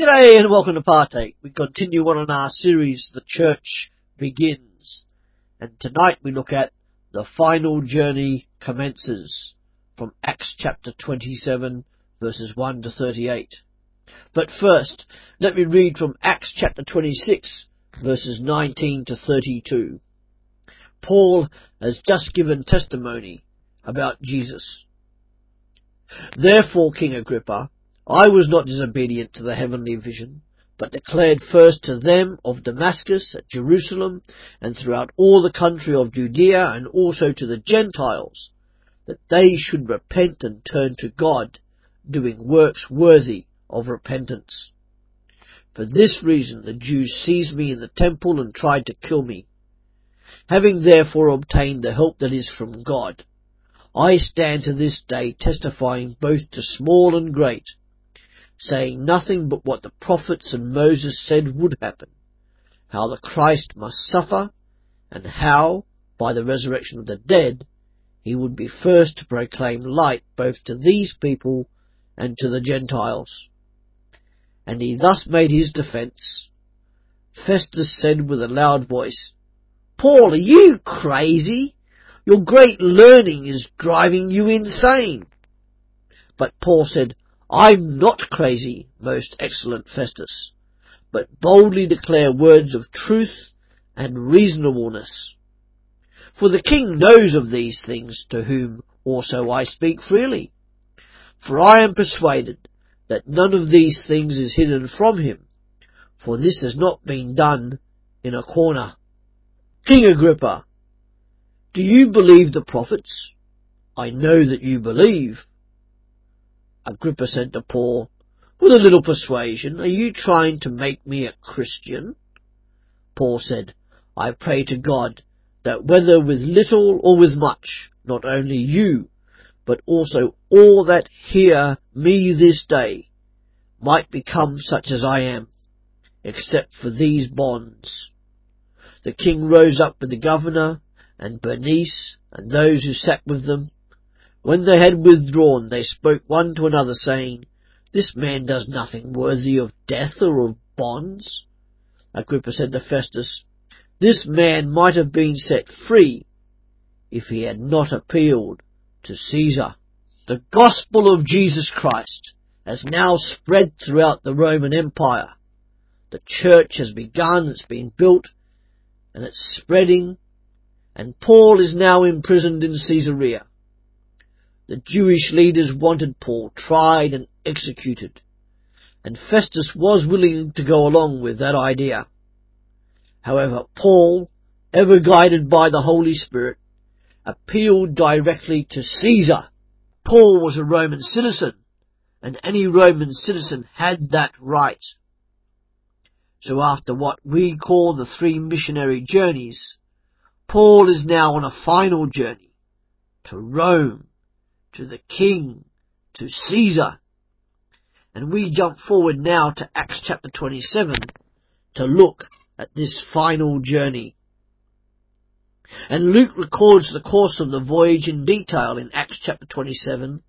G'day and welcome to Partake. We continue on in our series, The Church Begins. And tonight we look at The Final Journey Commences from Acts chapter 27 verses 1 to 38. But first, let me read from Acts chapter 26 verses 19 to 32. Paul has just given testimony about Jesus. Therefore, King Agrippa, I was not disobedient to the heavenly vision, but declared first to them of Damascus, at Jerusalem, and throughout all the country of Judea, and also to the Gentiles, that they should repent and turn to God, doing works worthy of repentance. For this reason the Jews seized me in the temple and tried to kill me. Having therefore obtained the help that is from God, I stand to this day testifying both to small and great, saying nothing but what the prophets and Moses said would happen, how the Christ must suffer, and how, by the resurrection of the dead, he would be first to proclaim light both to these people and to the Gentiles. And he thus made his defence. Festus said with a loud voice, Paul, are you crazy? Your great learning is driving you insane. But Paul said, I'm not crazy, most excellent Festus, but boldly declare words of truth and reasonableness. For the king knows of these things to whom also I speak freely. For I am persuaded that none of these things is hidden from him, for this has not been done in a corner. King Agrippa, do you believe the prophets? I know that you believe. Agrippa said to Paul, with a little persuasion, are you trying to make me a Christian? Paul said, I pray to God that whether with little or with much, not only you, but also all that hear me this day might become such as I am, except for these bonds. The king rose up with the governor and Bernice and those who sat with them when they had withdrawn, they spoke one to another, saying, This man does nothing worthy of death or of bonds. Agrippa said to Festus, This man might have been set free if he had not appealed to Caesar. The gospel of Jesus Christ has now spread throughout the Roman Empire. The church has begun, it's been built, and it's spreading, and Paul is now imprisoned in Caesarea. The Jewish leaders wanted Paul tried and executed, and Festus was willing to go along with that idea. However, Paul, ever guided by the Holy Spirit, appealed directly to Caesar. Paul was a Roman citizen, and any Roman citizen had that right. So after what we call the three missionary journeys, Paul is now on a final journey to Rome to the king, to Caesar. And we jump forward now to Acts chapter 27 to look at this final journey. And Luke records the course of the voyage in detail in Acts chapter 27,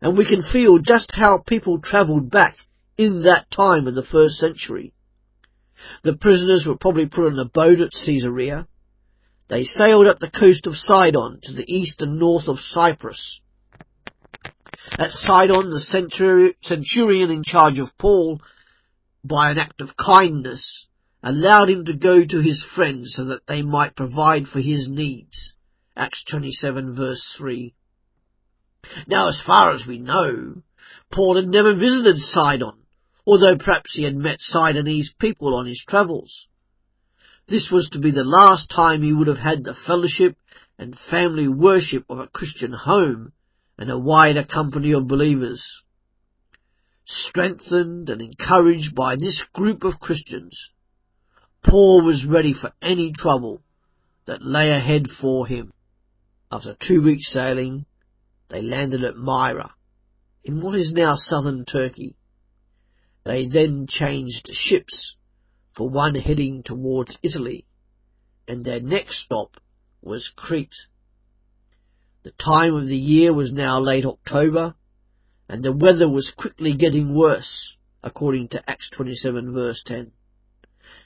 and we can feel just how people travelled back in that time in the first century. The prisoners were probably put on a boat at Caesarea. They sailed up the coast of Sidon to the east and north of Cyprus. At Sidon, the centurion in charge of Paul, by an act of kindness, allowed him to go to his friends so that they might provide for his needs. Acts 27 verse 3. Now as far as we know, Paul had never visited Sidon, although perhaps he had met Sidonese people on his travels. This was to be the last time he would have had the fellowship and family worship of a Christian home and a wider company of believers. Strengthened and encouraged by this group of Christians, Paul was ready for any trouble that lay ahead for him. After two weeks sailing, they landed at Myra, in what is now southern Turkey. They then changed ships for one heading towards Italy, and their next stop was Crete. The time of the year was now late October, and the weather was quickly getting worse, according to Acts 27 verse 10.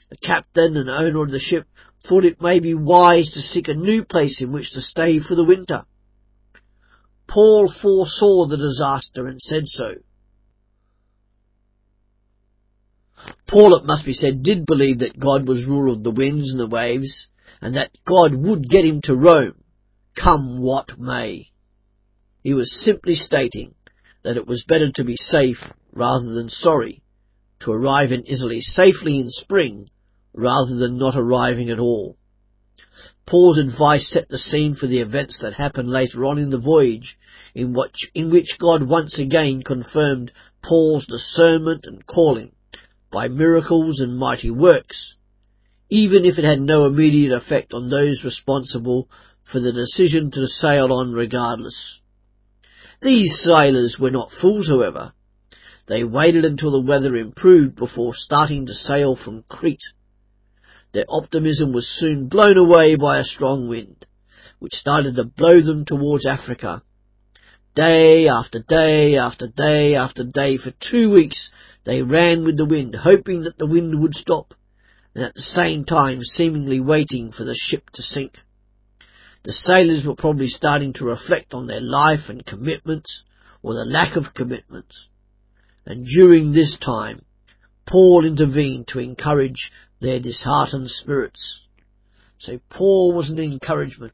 The captain and owner of the ship thought it may be wise to seek a new place in which to stay for the winter. Paul foresaw the disaster and said so. Paul, it must be said, did believe that God was ruler of the winds and the waves, and that God would get him to Rome, come what may. He was simply stating that it was better to be safe rather than sorry, to arrive in Italy safely in spring rather than not arriving at all. Paul's advice set the scene for the events that happened later on in the voyage, in which, in which God once again confirmed Paul's discernment and calling by miracles and mighty works, even if it had no immediate effect on those responsible for the decision to sail on regardless. These sailors were not fools, however. They waited until the weather improved before starting to sail from Crete. Their optimism was soon blown away by a strong wind, which started to blow them towards Africa. Day after day after day after day for two weeks they ran with the wind, hoping that the wind would stop, and at the same time seemingly waiting for the ship to sink. The sailors were probably starting to reflect on their life and commitments, or the lack of commitments. And during this time, Paul intervened to encourage their disheartened spirits. So Paul was an encouragement.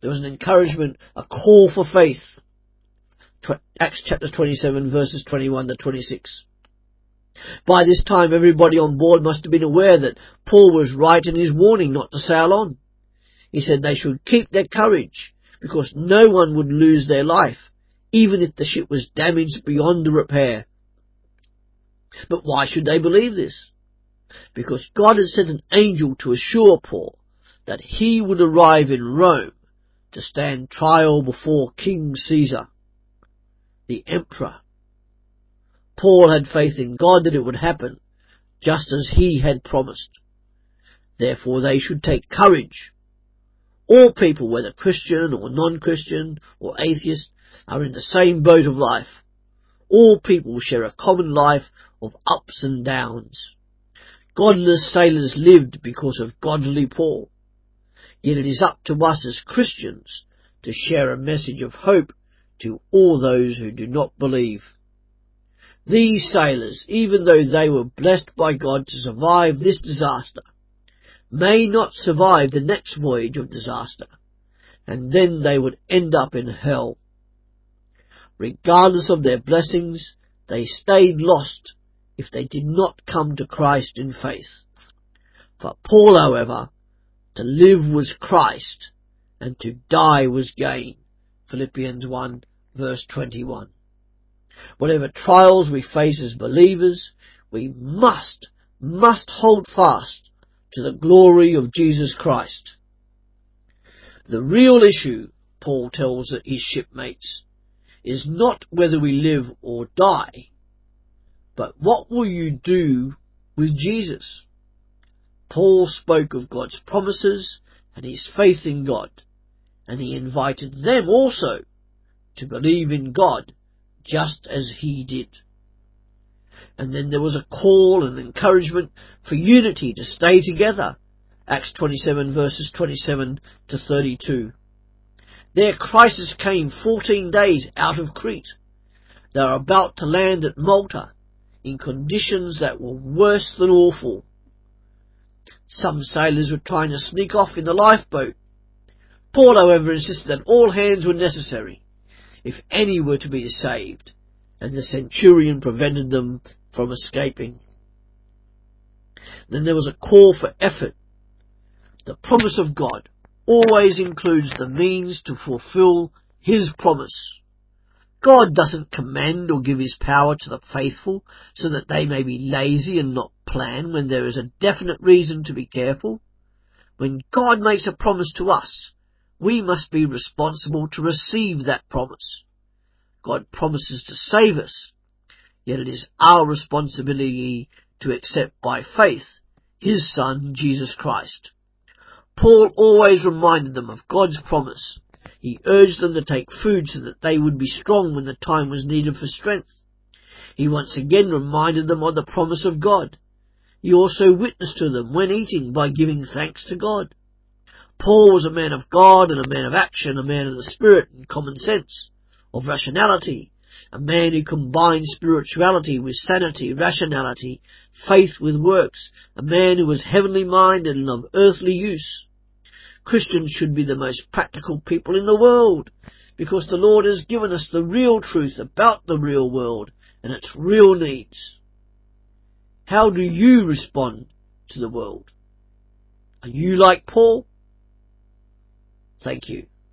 There was an encouragement, a call for faith. Acts chapter 27 verses 21 to 26. By this time everybody on board must have been aware that Paul was right in his warning not to sail on. He said they should keep their courage because no one would lose their life, even if the ship was damaged beyond repair. But why should they believe this? Because God had sent an angel to assure Paul that he would arrive in Rome to stand trial before King Caesar, the emperor Paul had faith in God that it would happen, just as he had promised. Therefore they should take courage. All people, whether Christian or non-Christian or atheist, are in the same boat of life. All people share a common life of ups and downs. Godless sailors lived because of godly Paul. Yet it is up to us as Christians to share a message of hope to all those who do not believe. These sailors, even though they were blessed by God to survive this disaster, may not survive the next voyage of disaster, and then they would end up in hell. Regardless of their blessings, they stayed lost if they did not come to Christ in faith. For Paul, however, to live was Christ, and to die was gain. Philippians 1 verse 21. Whatever trials we face as believers, we must, must hold fast to the glory of Jesus Christ. The real issue, Paul tells his shipmates, is not whether we live or die, but what will you do with Jesus? Paul spoke of God's promises and his faith in God, and he invited them also to believe in God just as he did. And then there was a call and encouragement for unity to stay together. Acts 27 verses 27 to 32. Their crisis came 14 days out of Crete. They were about to land at Malta in conditions that were worse than awful. Some sailors were trying to sneak off in the lifeboat. Paul, however, insisted that all hands were necessary if any were to be saved, and the centurion prevented them from escaping. Then there was a call for effort. The promise of God always includes the means to fulfill His promise. God doesn't command or give His power to the faithful so that they may be lazy and not plan when there is a definite reason to be careful. When God makes a promise to us, we must be responsible to receive that promise. God promises to save us, yet it is our responsibility to accept by faith His Son, Jesus Christ. Paul always reminded them of God's promise. He urged them to take food so that they would be strong when the time was needed for strength. He once again reminded them of the promise of God. He also witnessed to them when eating by giving thanks to God. Paul was a man of God and a man of action, a man of the spirit and common sense, of rationality, a man who combined spirituality with sanity, rationality, faith with works, a man who was heavenly minded and of earthly use. Christians should be the most practical people in the world, because the Lord has given us the real truth about the real world and its real needs. How do you respond to the world? Are you like Paul? Thank you.